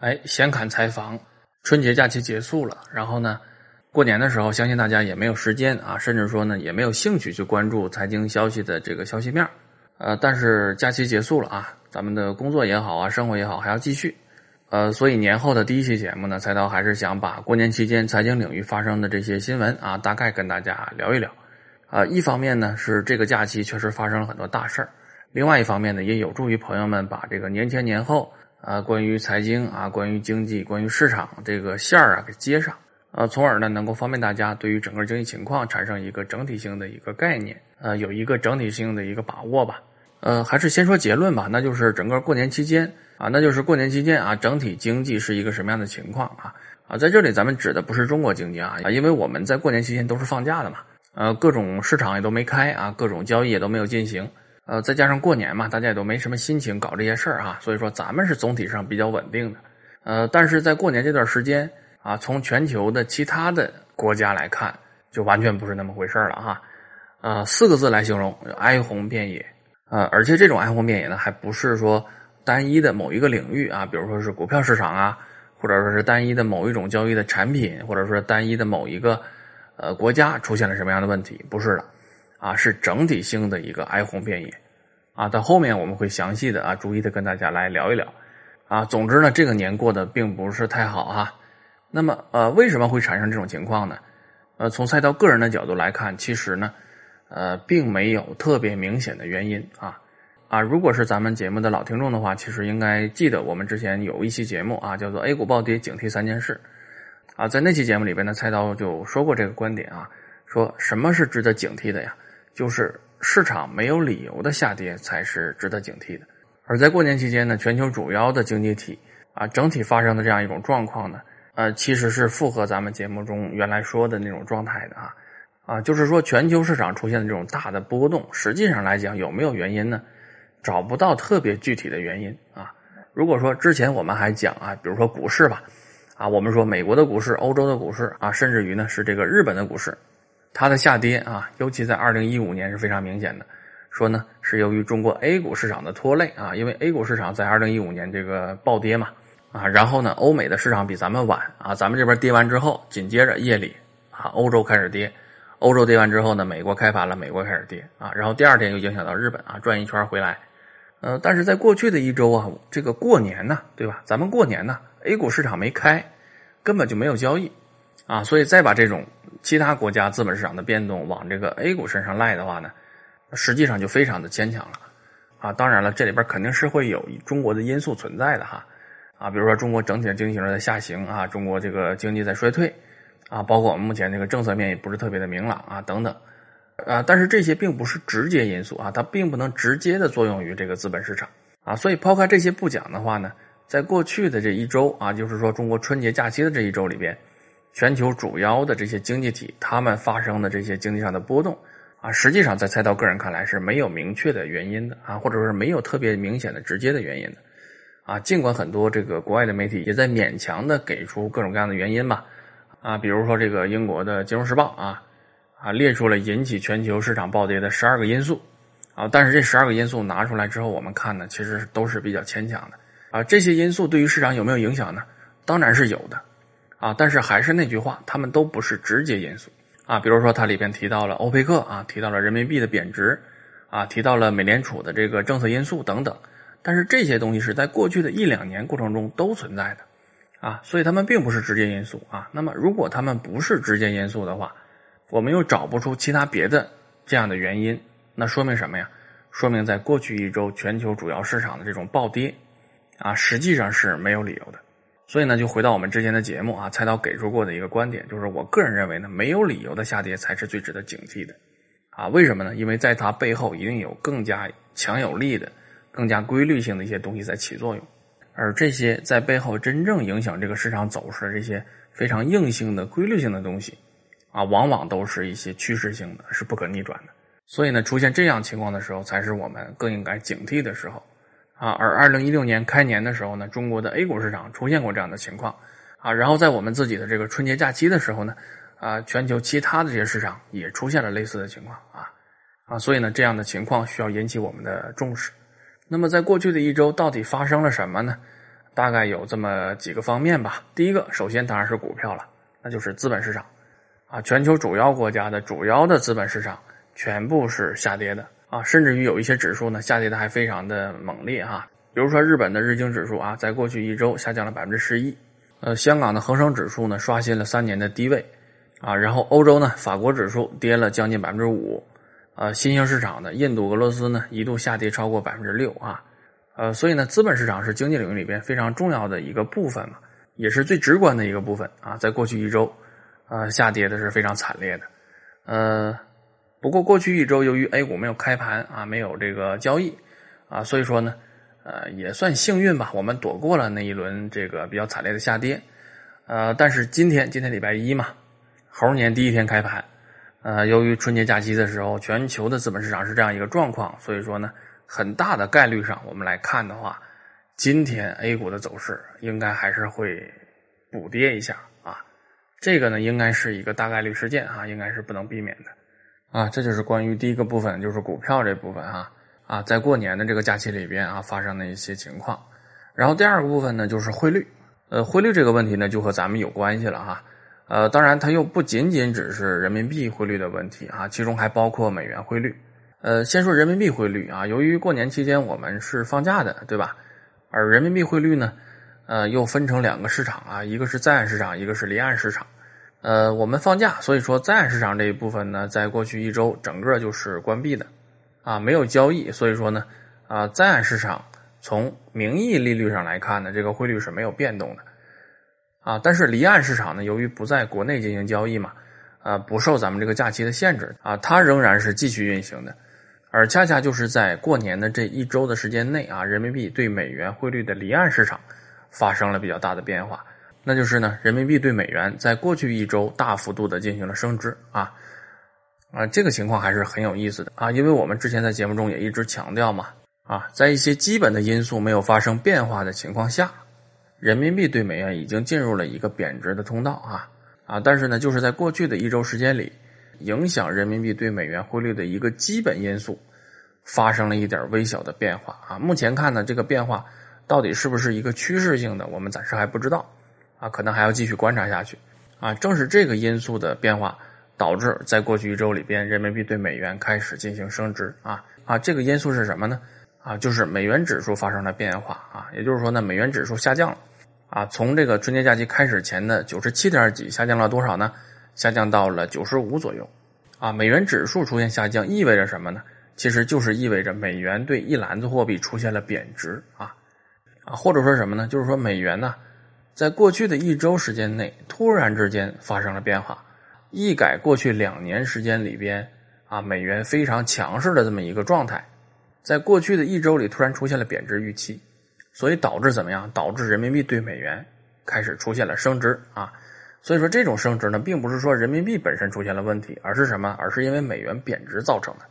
哎，闲侃采访，春节假期结束了，然后呢，过年的时候，相信大家也没有时间啊，甚至说呢，也没有兴趣去关注财经消息的这个消息面呃，但是假期结束了啊，咱们的工作也好啊，生活也好，还要继续。呃，所以年后的第一期节目呢，菜刀还是想把过年期间财经领域发生的这些新闻啊，大概跟大家聊一聊。啊，一方面呢是这个假期确实发生了很多大事儿，另外一方面呢，也有助于朋友们把这个年前年后。啊，关于财经啊，关于经济，关于市场这个线儿啊，给接上，呃，从而呢能够方便大家对于整个经济情况产生一个整体性的一个概念，呃，有一个整体性的一个把握吧。呃，还是先说结论吧，那就是整个过年期间啊，那就是过年期间啊，整体经济是一个什么样的情况啊？啊，在这里咱们指的不是中国经济，啊，因为我们在过年期间都是放假的嘛，呃，各种市场也都没开啊，各种交易也都没有进行。呃，再加上过年嘛，大家也都没什么心情搞这些事儿哈，所以说咱们是总体上比较稳定的。呃，但是在过年这段时间啊，从全球的其他的国家来看，就完全不是那么回事了哈。呃，四个字来形容：哀鸿遍野。呃，而且这种哀鸿遍野呢，还不是说单一的某一个领域啊，比如说是股票市场啊，或者说是单一的某一种交易的产品，或者说单一的某一个呃国家出现了什么样的问题，不是的。啊，是整体性的一个哀鸿遍野，啊，到后面我们会详细的啊，逐一的跟大家来聊一聊，啊，总之呢，这个年过得并不是太好哈。那么，呃，为什么会产生这种情况呢？呃，从赛道个人的角度来看，其实呢，呃，并没有特别明显的原因啊，啊，如果是咱们节目的老听众的话，其实应该记得我们之前有一期节目啊，叫做 A 股暴跌，警惕三件事，啊，在那期节目里边呢，菜刀就说过这个观点啊，说什么是值得警惕的呀？就是市场没有理由的下跌才是值得警惕的，而在过年期间呢，全球主要的经济体啊整体发生的这样一种状况呢，呃，其实是符合咱们节目中原来说的那种状态的啊，啊，就是说全球市场出现的这种大的波动，实际上来讲有没有原因呢？找不到特别具体的原因啊。如果说之前我们还讲啊，比如说股市吧，啊，我们说美国的股市、欧洲的股市啊，甚至于呢是这个日本的股市。它的下跌啊，尤其在二零一五年是非常明显的。说呢，是由于中国 A 股市场的拖累啊，因为 A 股市场在二零一五年这个暴跌嘛啊，然后呢，欧美的市场比咱们晚啊，咱们这边跌完之后，紧接着夜里啊，欧洲开始跌，欧洲跌完之后呢，美国开盘了，美国开始跌啊，然后第二天又影响到日本啊，转一圈回来。呃，但是在过去的一周啊，这个过年呢，对吧？咱们过年呢，A 股市场没开，根本就没有交易。啊，所以再把这种其他国家资本市场的变动往这个 A 股身上赖的话呢，实际上就非常的牵强了。啊，当然了，这里边肯定是会有中国的因素存在的哈。啊，比如说中国整体的经济形势在下行啊，中国这个经济在衰退啊，包括我们目前这个政策面也不是特别的明朗啊，等等。啊，但是这些并不是直接因素啊，它并不能直接的作用于这个资本市场啊。所以抛开这些不讲的话呢，在过去的这一周啊，就是说中国春节假期的这一周里边。全球主要的这些经济体，他们发生的这些经济上的波动，啊，实际上在菜刀个人看来是没有明确的原因的啊，或者说是没有特别明显的直接的原因的，啊，尽管很多这个国外的媒体也在勉强的给出各种各样的原因吧，啊，比如说这个英国的《金融时报》啊，啊，列出了引起全球市场暴跌的十二个因素，啊，但是这十二个因素拿出来之后，我们看呢，其实都是比较牵强的，啊，这些因素对于市场有没有影响呢？当然是有的。啊，但是还是那句话，他们都不是直接因素啊。比如说，它里边提到了欧佩克啊，提到了人民币的贬值啊，提到了美联储的这个政策因素等等。但是这些东西是在过去的一两年过程中都存在的啊，所以他们并不是直接因素啊。那么，如果他们不是直接因素的话，我们又找不出其他别的这样的原因，那说明什么呀？说明在过去一周全球主要市场的这种暴跌啊，实际上是没有理由的。所以呢，就回到我们之前的节目啊，菜刀给出过的一个观点，就是我个人认为呢，没有理由的下跌才是最值得警惕的，啊，为什么呢？因为在它背后一定有更加强有力的、更加规律性的一些东西在起作用，而这些在背后真正影响这个市场走势的这些非常硬性的、规律性的东西，啊，往往都是一些趋势性的，是不可逆转的。所以呢，出现这样情况的时候，才是我们更应该警惕的时候。啊，而二零一六年开年的时候呢，中国的 A 股市场出现过这样的情况，啊，然后在我们自己的这个春节假期的时候呢，啊，全球其他的这些市场也出现了类似的情况，啊，啊，所以呢，这样的情况需要引起我们的重视。那么，在过去的一周，到底发生了什么呢？大概有这么几个方面吧。第一个，首先当然是股票了，那就是资本市场，啊，全球主要国家的主要的资本市场全部是下跌的啊，甚至于有一些指数呢下跌的还非常的猛烈哈。比如说日本的日经指数啊，在过去一周下降了百分之十一，呃，香港的恒生指数呢刷新了三年的低位，啊，然后欧洲呢法国指数跌了将近百分之五，呃，新兴市场的印度、俄罗斯呢一度下跌超过百分之六啊。呃，所以呢，资本市场是经济领域里边非常重要的一个部分嘛，也是最直观的一个部分啊。在过去一周，呃，下跌的是非常惨烈的。呃，不过过去一周由于 A 股没有开盘啊，没有这个交易啊，所以说呢，呃，也算幸运吧，我们躲过了那一轮这个比较惨烈的下跌。呃，但是今天今天礼拜一嘛，猴年第一天开盘，呃，由于春节假期的时候，全球的资本市场是这样一个状况，所以说呢。很大的概率上，我们来看的话，今天 A 股的走势应该还是会补跌一下啊。这个呢，应该是一个大概率事件啊，应该是不能避免的啊。这就是关于第一个部分，就是股票这部分哈啊，在过年的这个假期里边啊发生的一些情况。然后第二个部分呢，就是汇率。呃，汇率这个问题呢，就和咱们有关系了哈。呃，当然它又不仅仅只是人民币汇率的问题啊，其中还包括美元汇率。呃，先说人民币汇率啊，由于过年期间我们是放假的，对吧？而人民币汇率呢，呃，又分成两个市场啊，一个是在岸市场，一个是离岸市场。呃，我们放假，所以说在岸市场这一部分呢，在过去一周整个就是关闭的，啊，没有交易，所以说呢，啊，在岸市场从名义利率上来看呢，这个汇率是没有变动的，啊，但是离岸市场呢，由于不在国内进行交易嘛，啊，不受咱们这个假期的限制，啊，它仍然是继续运行的。而恰恰就是在过年的这一周的时间内啊，人民币对美元汇率的离岸市场发生了比较大的变化，那就是呢，人民币对美元在过去一周大幅度的进行了升值啊啊，这个情况还是很有意思的啊，因为我们之前在节目中也一直强调嘛啊，在一些基本的因素没有发生变化的情况下，人民币对美元已经进入了一个贬值的通道啊啊，但是呢，就是在过去的一周时间里。影响人民币对美元汇率的一个基本因素，发生了一点微小的变化啊。目前看呢，这个变化到底是不是一个趋势性的，我们暂时还不知道啊，可能还要继续观察下去啊。正是这个因素的变化，导致在过去一周里边，人民币对美元开始进行升值啊啊。这个因素是什么呢？啊，就是美元指数发生了变化啊，也就是说呢，美元指数下降了啊，从这个春节假期开始前的九十七点几下降了多少呢？下降到了九十五左右，啊，美元指数出现下降意味着什么呢？其实就是意味着美元对一篮子货币出现了贬值啊，啊，或者说什么呢？就是说美元呢，在过去的一周时间内突然之间发生了变化，一改过去两年时间里边啊美元非常强势的这么一个状态，在过去的一周里突然出现了贬值预期，所以导致怎么样？导致人民币对美元开始出现了升值啊。所以说，这种升值呢，并不是说人民币本身出现了问题，而是什么？而是因为美元贬值造成的。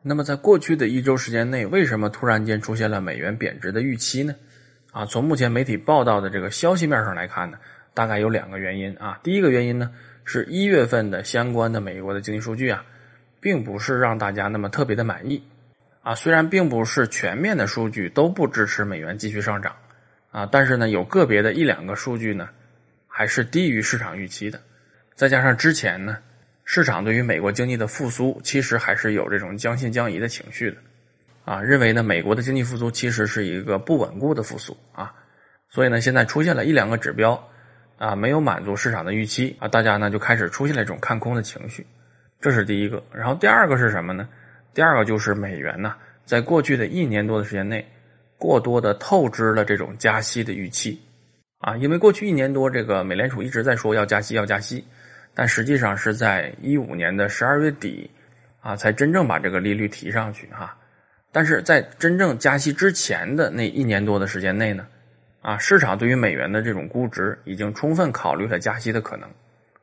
那么，在过去的一周时间内，为什么突然间出现了美元贬值的预期呢？啊，从目前媒体报道的这个消息面上来看呢，大概有两个原因啊。第一个原因呢，是一月份的相关的美国的经济数据啊，并不是让大家那么特别的满意啊。虽然并不是全面的数据都不支持美元继续上涨啊，但是呢，有个别的一两个数据呢。还是低于市场预期的，再加上之前呢，市场对于美国经济的复苏其实还是有这种将信将疑的情绪的，啊，认为呢美国的经济复苏其实是一个不稳固的复苏啊，所以呢现在出现了一两个指标啊没有满足市场的预期啊，大家呢就开始出现了一种看空的情绪，这是第一个。然后第二个是什么呢？第二个就是美元呢在过去的一年多的时间内，过多的透支了这种加息的预期。啊，因为过去一年多，这个美联储一直在说要加息，要加息，但实际上是在一五年的十二月底，啊，才真正把这个利率提上去哈。但是在真正加息之前的那一年多的时间内呢，啊，市场对于美元的这种估值已经充分考虑了加息的可能，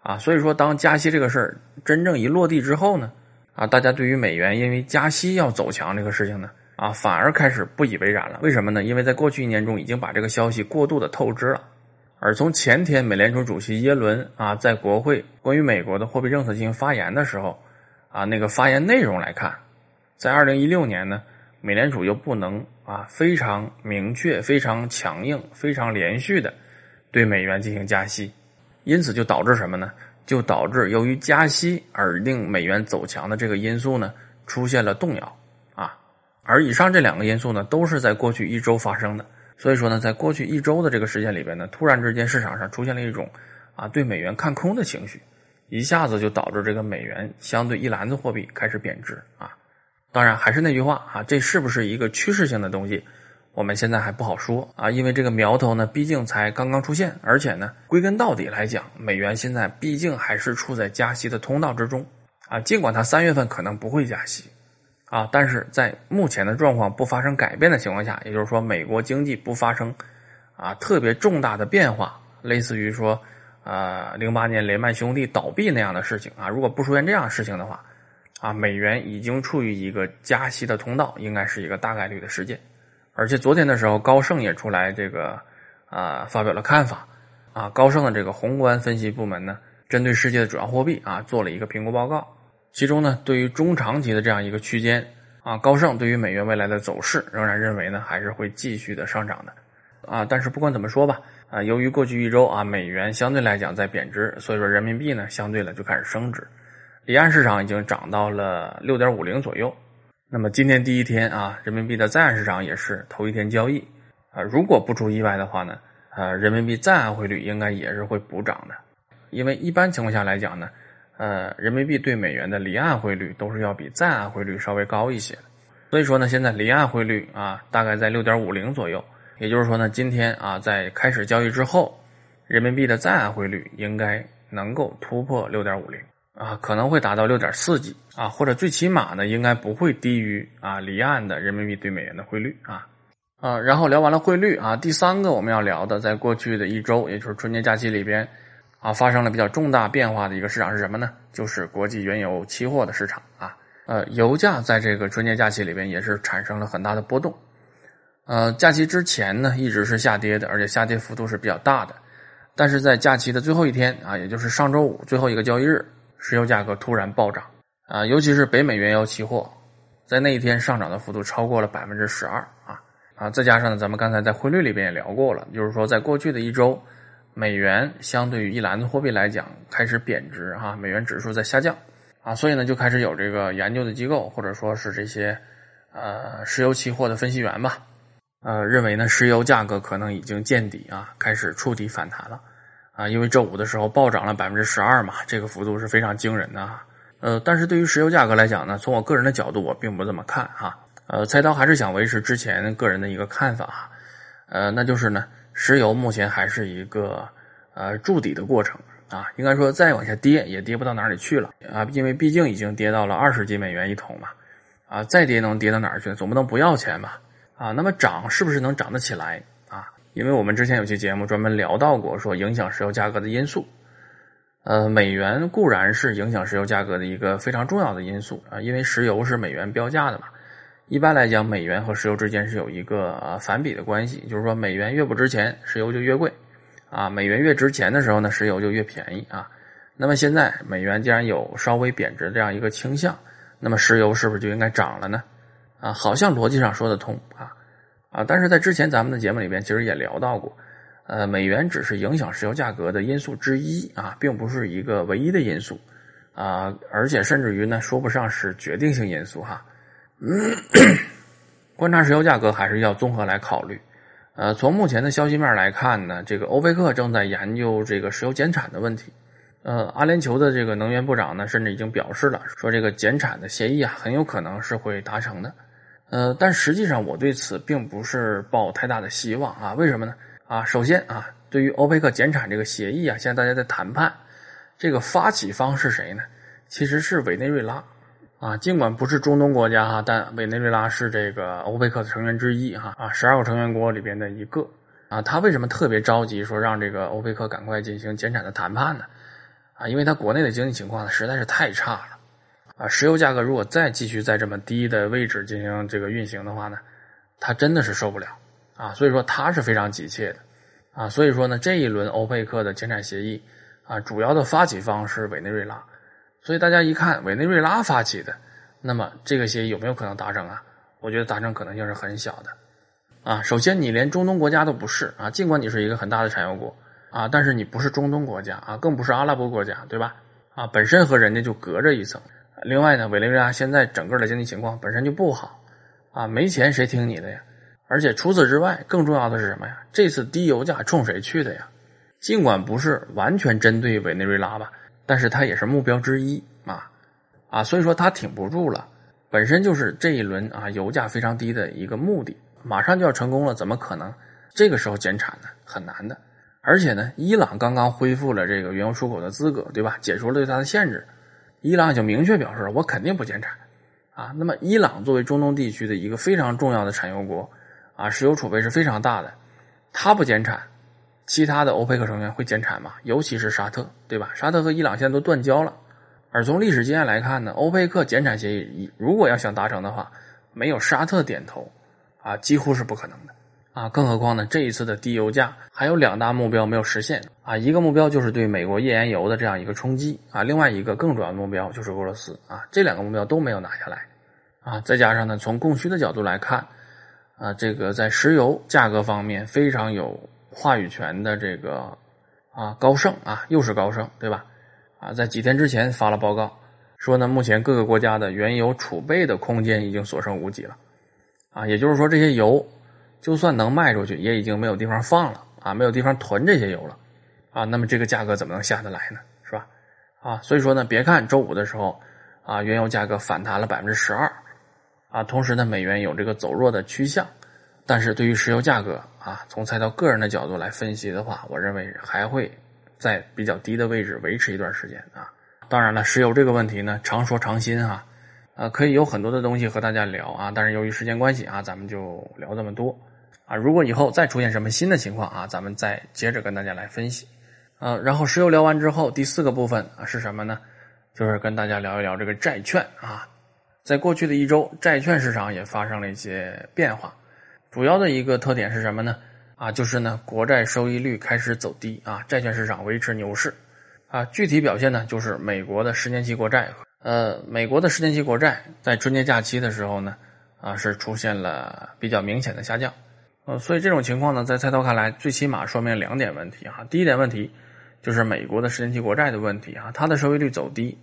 啊，所以说当加息这个事儿真正一落地之后呢，啊，大家对于美元因为加息要走强这个事情呢。啊，反而开始不以为然了。为什么呢？因为在过去一年中，已经把这个消息过度的透支了。而从前天美联储主席耶伦啊，在国会关于美国的货币政策进行发言的时候，啊，那个发言内容来看，在二零一六年呢，美联储又不能啊非常明确、非常强硬、非常连续的对美元进行加息，因此就导致什么呢？就导致由于加息而令美元走强的这个因素呢出现了动摇啊，而以上这两个因素呢都是在过去一周发生的，所以说呢，在过去一周的这个时间里边呢，突然之间市场上出现了一种啊对美元看空的情绪，一下子就导致这个美元相对一篮子货币开始贬值啊。当然还是那句话啊，这是不是一个趋势性的东西？我们现在还不好说啊，因为这个苗头呢，毕竟才刚刚出现，而且呢，归根到底来讲，美元现在毕竟还是处在加息的通道之中啊。尽管它三月份可能不会加息啊，但是在目前的状况不发生改变的情况下，也就是说，美国经济不发生啊特别重大的变化，类似于说啊零八年雷曼兄弟倒闭那样的事情啊，如果不出现这样的事情的话啊，美元已经处于一个加息的通道，应该是一个大概率的事件。而且昨天的时候，高盛也出来这个啊发表了看法啊。高盛的这个宏观分析部门呢，针对世界的主要货币啊做了一个评估报告。其中呢，对于中长期的这样一个区间啊，高盛对于美元未来的走势仍然认为呢，还是会继续的上涨的啊。但是不管怎么说吧啊，由于过去一周啊美元相对来讲在贬值，所以说人民币呢相对的就开始升值，离岸市场已经涨到了六点五零左右。那么今天第一天啊，人民币的在岸市场也是头一天交易啊。如果不出意外的话呢，呃，人民币在岸汇率应该也是会补涨的，因为一般情况下来讲呢，呃，人民币对美元的离岸汇率都是要比在岸汇率稍微高一些的。所以说呢，现在离岸汇率啊，大概在六点五零左右。也就是说呢，今天啊，在开始交易之后，人民币的在岸汇率应该能够突破六点五零。啊，可能会达到六点四几啊，或者最起码呢，应该不会低于啊离岸的人民币对美元的汇率啊啊。然后聊完了汇率啊，第三个我们要聊的，在过去的一周，也就是春节假期里边啊，发生了比较重大变化的一个市场是什么呢？就是国际原油期货的市场啊。呃，油价在这个春节假期里边也是产生了很大的波动。呃，假期之前呢，一直是下跌的，而且下跌幅度是比较大的。但是在假期的最后一天啊，也就是上周五最后一个交易日。石油价格突然暴涨啊，尤其是北美原油期货，在那一天上涨的幅度超过了百分之十二啊啊！再加上呢，咱们刚才在汇率里边也聊过了，就是说在过去的一周，美元相对于一篮子货币来讲开始贬值哈，美元指数在下降啊，所以呢就开始有这个研究的机构或者说是这些呃石油期货的分析员吧，呃认为呢石油价格可能已经见底啊，开始触底反弹了。啊，因为周五的时候暴涨了百分之十二嘛，这个幅度是非常惊人的。呃，但是对于石油价格来讲呢，从我个人的角度，我并不这么看哈。呃，菜刀还是想维持之前个人的一个看法，呃，那就是呢，石油目前还是一个呃筑底的过程啊，应该说再往下跌也跌不到哪里去了啊，因为毕竟已经跌到了二十几美元一桶嘛，啊，再跌能跌到哪儿去？总不能不要钱吧？啊，那么涨是不是能涨得起来？因为我们之前有期节目专门聊到过，说影响石油价格的因素，呃，美元固然是影响石油价格的一个非常重要的因素啊，因为石油是美元标价的嘛。一般来讲，美元和石油之间是有一个反比的关系，就是说美元越不值钱，石油就越贵，啊，美元越值钱的时候呢，石油就越便宜啊。那么现在美元既然有稍微贬值这样一个倾向，那么石油是不是就应该涨了呢？啊，好像逻辑上说得通啊。啊，但是在之前咱们的节目里边，其实也聊到过，呃，美元只是影响石油价格的因素之一啊，并不是一个唯一的因素啊，而且甚至于呢，说不上是决定性因素哈。观察石油价格还是要综合来考虑。呃，从目前的消息面来看呢，这个欧佩克正在研究这个石油减产的问题。呃，阿联酋的这个能源部长呢，甚至已经表示了，说这个减产的协议啊，很有可能是会达成的。呃，但实际上我对此并不是抱太大的希望啊。为什么呢？啊，首先啊，对于欧佩克减产这个协议啊，现在大家在谈判，这个发起方是谁呢？其实是委内瑞拉啊。尽管不是中东国家哈，但委内瑞拉是这个欧佩克的成员之一哈啊，十二个成员国里边的一个啊。他为什么特别着急说让这个欧佩克赶快进行减产的谈判呢？啊，因为他国内的经济情况呢实在是太差了。啊，石油价格如果再继续在这么低的位置进行这个运行的话呢，它真的是受不了啊！所以说它是非常急切的啊！所以说呢，这一轮欧佩克的减产协议啊，主要的发起方是委内瑞拉，所以大家一看委内瑞拉发起的，那么这个协议有没有可能达成啊？我觉得达成可能性是很小的。啊，首先你连中东国家都不是啊，尽管你是一个很大的产油国啊，但是你不是中东国家啊，更不是阿拉伯国家，对吧？啊，本身和人家就隔着一层。另外呢，委内瑞拉现在整个的经济情况本身就不好啊，没钱谁听你的呀？而且除此之外，更重要的是什么呀？这次低油价冲谁去的呀？尽管不是完全针对委内瑞拉吧，但是它也是目标之一啊啊，所以说它挺不住了，本身就是这一轮啊油价非常低的一个目的。马上就要成功了，怎么可能这个时候减产呢？很难的。而且呢，伊朗刚刚恢复了这个原油出口的资格，对吧？解除了对它的限制，伊朗就明确表示了，我肯定不减产啊。那么，伊朗作为中东地区的一个非常重要的产油国啊，石油储备是非常大的，它不减产，其他的欧佩克成员会减产吗？尤其是沙特，对吧？沙特和伊朗现在都断交了，而从历史经验来看呢，欧佩克减产协议如果要想达成的话，没有沙特点头。啊，几乎是不可能的，啊，更何况呢？这一次的低油价还有两大目标没有实现啊，一个目标就是对美国页岩油的这样一个冲击啊，另外一个更主要的目标就是俄罗斯啊，这两个目标都没有拿下来啊，再加上呢，从供需的角度来看，啊，这个在石油价格方面非常有话语权的这个啊高盛啊，又是高盛对吧？啊，在几天之前发了报告，说呢，目前各个国家的原油储备的空间已经所剩无几了。啊，也就是说，这些油就算能卖出去，也已经没有地方放了啊，没有地方囤这些油了啊。那么这个价格怎么能下得来呢？是吧？啊，所以说呢，别看周五的时候啊，原油价格反弹了百分之十二啊，同时呢，美元有这个走弱的趋向，但是对于石油价格啊，从菜刀个人的角度来分析的话，我认为还会在比较低的位置维持一段时间啊。当然了，石油这个问题呢，常说常新啊。呃，可以有很多的东西和大家聊啊，但是由于时间关系啊，咱们就聊这么多啊。如果以后再出现什么新的情况啊，咱们再接着跟大家来分析。啊，然后石油聊完之后，第四个部分啊是什么呢？就是跟大家聊一聊这个债券啊。在过去的一周，债券市场也发生了一些变化，主要的一个特点是什么呢？啊，就是呢国债收益率开始走低啊，债券市场维持牛市啊。具体表现呢，就是美国的十年期国债。呃，美国的十年期国债在春节假期的时候呢，啊是出现了比较明显的下降，呃，所以这种情况呢，在菜刀看来，最起码说明两点问题哈。第一点问题就是美国的十年期国债的问题啊，它的收益率走低，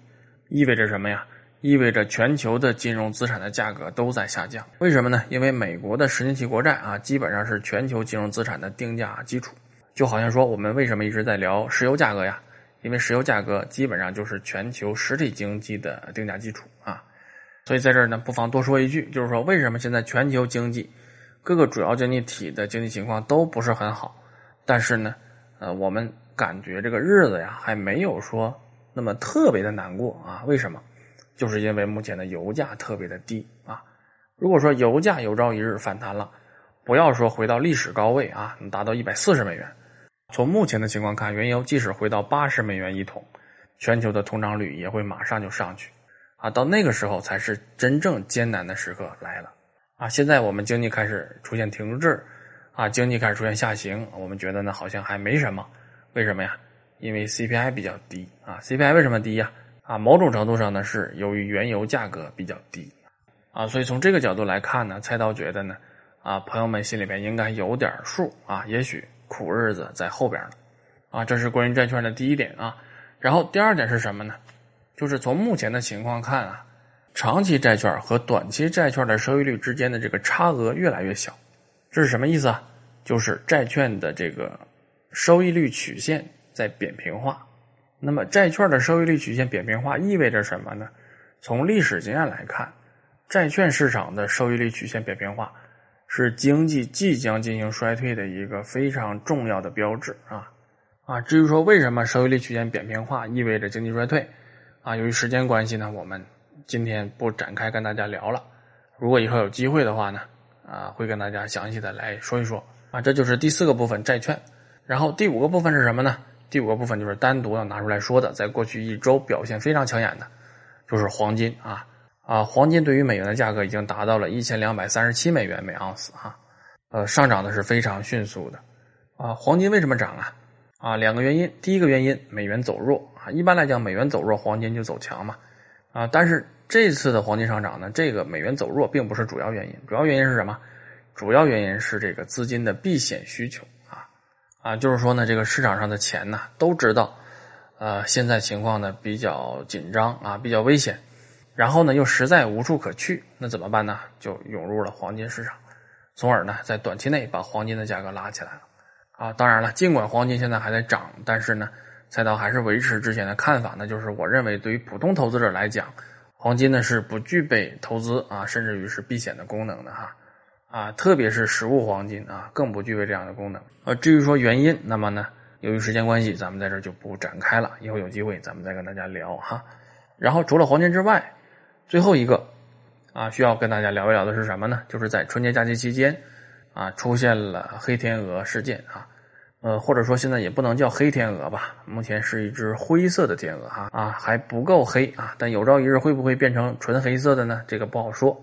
意味着什么呀？意味着全球的金融资产的价格都在下降。为什么呢？因为美国的十年期国债啊，基本上是全球金融资产的定价基础，就好像说我们为什么一直在聊石油价格呀？因为石油价格基本上就是全球实体经济的定价基础啊，所以在这儿呢，不妨多说一句，就是说为什么现在全球经济各个主要经济体的经济情况都不是很好，但是呢，呃，我们感觉这个日子呀还没有说那么特别的难过啊？为什么？就是因为目前的油价特别的低啊。如果说油价有朝一日反弹了，不要说回到历史高位啊，能达到一百四十美元。从目前的情况看，原油即使回到八十美元一桶，全球的通胀率也会马上就上去，啊，到那个时候才是真正艰难的时刻来了，啊，现在我们经济开始出现停滞，啊，经济开始出现下行，我们觉得呢好像还没什么，为什么呀？因为 CPI 比较低，啊，CPI 为什么低呀？啊，某种程度上呢是由于原油价格比较低，啊，所以从这个角度来看呢，菜刀觉得呢，啊，朋友们心里边应该有点数，啊，也许。苦日子在后边呢，啊，这是关于债券的第一点啊。然后第二点是什么呢？就是从目前的情况看啊，长期债券和短期债券的收益率之间的这个差额越来越小。这是什么意思啊？就是债券的这个收益率曲线在扁平化。那么债券的收益率曲线扁平化意味着什么呢？从历史经验来看，债券市场的收益率曲线扁平化。是经济即将进行衰退的一个非常重要的标志啊啊！至于说为什么收益率曲线扁平化意味着经济衰退啊？由于时间关系呢，我们今天不展开跟大家聊了。如果以后有机会的话呢，啊，会跟大家详细的来说一说啊。这就是第四个部分债券，然后第五个部分是什么呢？第五个部分就是单独要拿出来说的，在过去一周表现非常抢眼的，就是黄金啊。啊，黄金对于美元的价格已经达到了一千两百三十七美元每盎司哈，呃，上涨的是非常迅速的。啊，黄金为什么涨啊？啊，两个原因。第一个原因，美元走弱啊。一般来讲，美元走弱，黄金就走强嘛。啊。但是这次的黄金上涨呢，这个美元走弱并不是主要原因，主要原因是什么？主要原因是这个资金的避险需求啊啊，就是说呢，这个市场上的钱呢都知道，呃，现在情况呢比较紧张啊，比较危险，然后呢又实在无处可去，那怎么办呢？就涌入了黄金市场，从而呢在短期内把黄金的价格拉起来了啊。当然了，尽管黄金现在还在涨，但是呢，菜刀还是维持之前的看法呢，就是我认为对于普通投资者来讲，黄金呢是不具备投资啊，甚至于是避险的功能的哈。啊，特别是实物黄金啊，更不具备这样的功能。呃，至于说原因，那么呢，由于时间关系，咱们在这就不展开了。以后有机会咱们再跟大家聊哈。然后除了黄金之外，最后一个啊，需要跟大家聊一聊的是什么呢？就是在春节假期期间啊，出现了黑天鹅事件啊。呃，或者说现在也不能叫黑天鹅吧，目前是一只灰色的天鹅哈啊，还不够黑啊，但有朝一日会不会变成纯黑色的呢？这个不好说。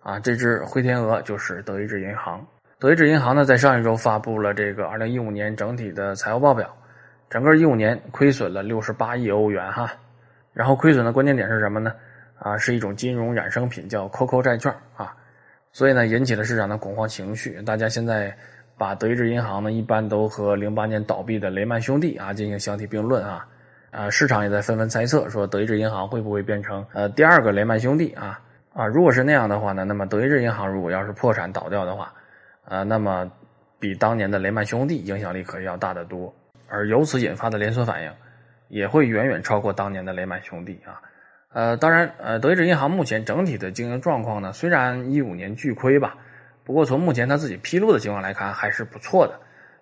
啊，这只灰天鹅就是德意志银行。德意志银行呢，在上一周发布了这个二零一五年整体的财务报表，整个一五年亏损了六十八亿欧元哈。然后亏损的关键点是什么呢？啊，是一种金融衍生品叫 COCO 债券啊。所以呢，引起了市场的恐慌情绪。大家现在把德意志银行呢，一般都和零八年倒闭的雷曼兄弟啊进行相提并论啊。啊，市场也在纷纷猜测说，德意志银行会不会变成呃第二个雷曼兄弟啊？啊，如果是那样的话呢，那么德意志银行如果要是破产倒掉的话，呃，那么比当年的雷曼兄弟影响力可要大得多，而由此引发的连锁反应也会远远超过当年的雷曼兄弟啊。呃，当然，呃，德意志银行目前整体的经营状况呢，虽然一五年巨亏吧，不过从目前他自己披露的情况来看还是不错的，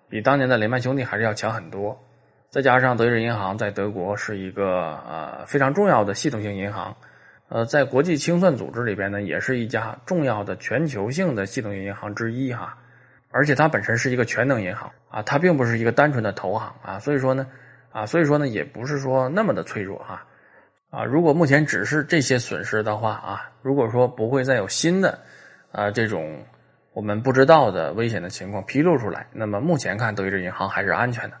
比当年的雷曼兄弟还是要强很多。再加上德意志银行在德国是一个呃非常重要的系统性银行。呃，在国际清算组织里边呢，也是一家重要的全球性的系统性银行之一哈，而且它本身是一个全能银行啊，它并不是一个单纯的投行啊，所以说呢，啊，所以说呢，也不是说那么的脆弱哈，啊，如果目前只是这些损失的话啊，如果说不会再有新的啊这种我们不知道的危险的情况披露出来，那么目前看德意志银行还是安全的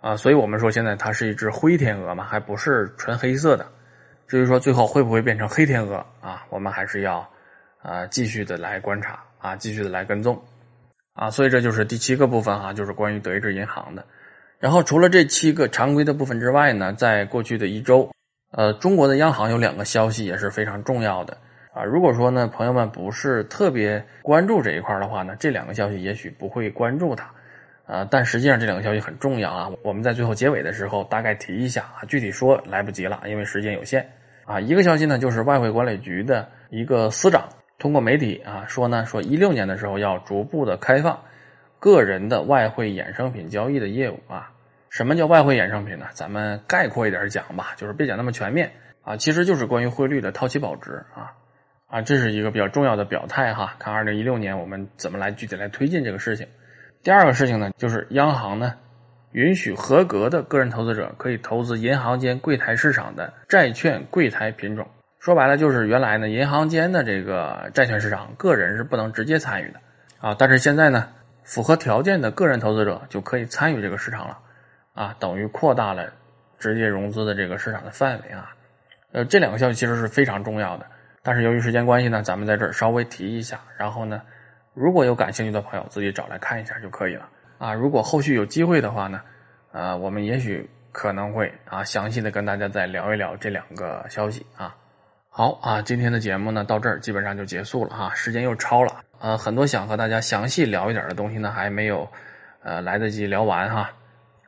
啊，所以我们说现在它是一只灰天鹅嘛，还不是纯黑色的。至于说最后会不会变成黑天鹅啊，我们还是要啊继续的来观察啊，继续的来跟踪啊，所以这就是第七个部分哈，就是关于德意志银行的。然后除了这七个常规的部分之外呢，在过去的一周，呃，中国的央行有两个消息也是非常重要的啊。如果说呢，朋友们不是特别关注这一块的话呢，这两个消息也许不会关注它。啊，但实际上这两个消息很重要啊，我们在最后结尾的时候大概提一下啊，具体说来不及了，因为时间有限。啊，一个消息呢，就是外汇管理局的一个司长通过媒体啊说呢，说一六年的时候要逐步的开放个人的外汇衍生品交易的业务啊。什么叫外汇衍生品呢？咱们概括一点讲吧，就是别讲那么全面啊，其实就是关于汇率的套期保值啊啊，这是一个比较重要的表态哈。看二零一六年我们怎么来具体来推进这个事情。第二个事情呢，就是央行呢。允许合格的个人投资者可以投资银行间柜台市场的债券柜台品种。说白了就是原来呢，银行间的这个债券市场，个人是不能直接参与的啊。但是现在呢，符合条件的个人投资者就可以参与这个市场了啊，等于扩大了直接融资的这个市场的范围啊。呃，这两个消息其实是非常重要的，但是由于时间关系呢，咱们在这儿稍微提一下。然后呢，如果有感兴趣的朋友，自己找来看一下就可以了。啊，如果后续有机会的话呢，呃，我们也许可能会啊详细的跟大家再聊一聊这两个消息啊。好啊，今天的节目呢到这儿基本上就结束了哈，时间又超了，呃，很多想和大家详细聊一点的东西呢还没有呃来得及聊完哈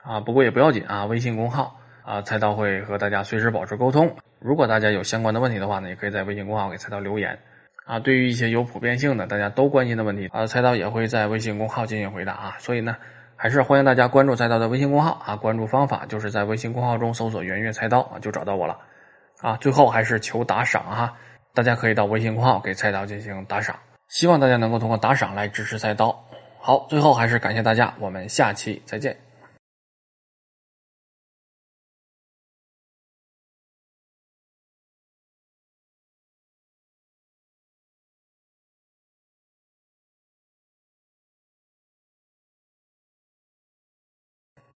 啊，不过也不要紧啊，微信公号啊，菜刀会和大家随时保持沟通。如果大家有相关的问题的话呢，也可以在微信公号给菜刀留言。啊，对于一些有普遍性的、大家都关心的问题，啊，菜刀也会在微信公号进行回答啊。所以呢，还是欢迎大家关注菜刀的微信公号啊。关注方法就是在微信公号中搜索“圆月菜刀”啊，就找到我了。啊，最后还是求打赏哈，大家可以到微信公号给菜刀进行打赏，希望大家能够通过打赏来支持菜刀。好，最后还是感谢大家，我们下期再见。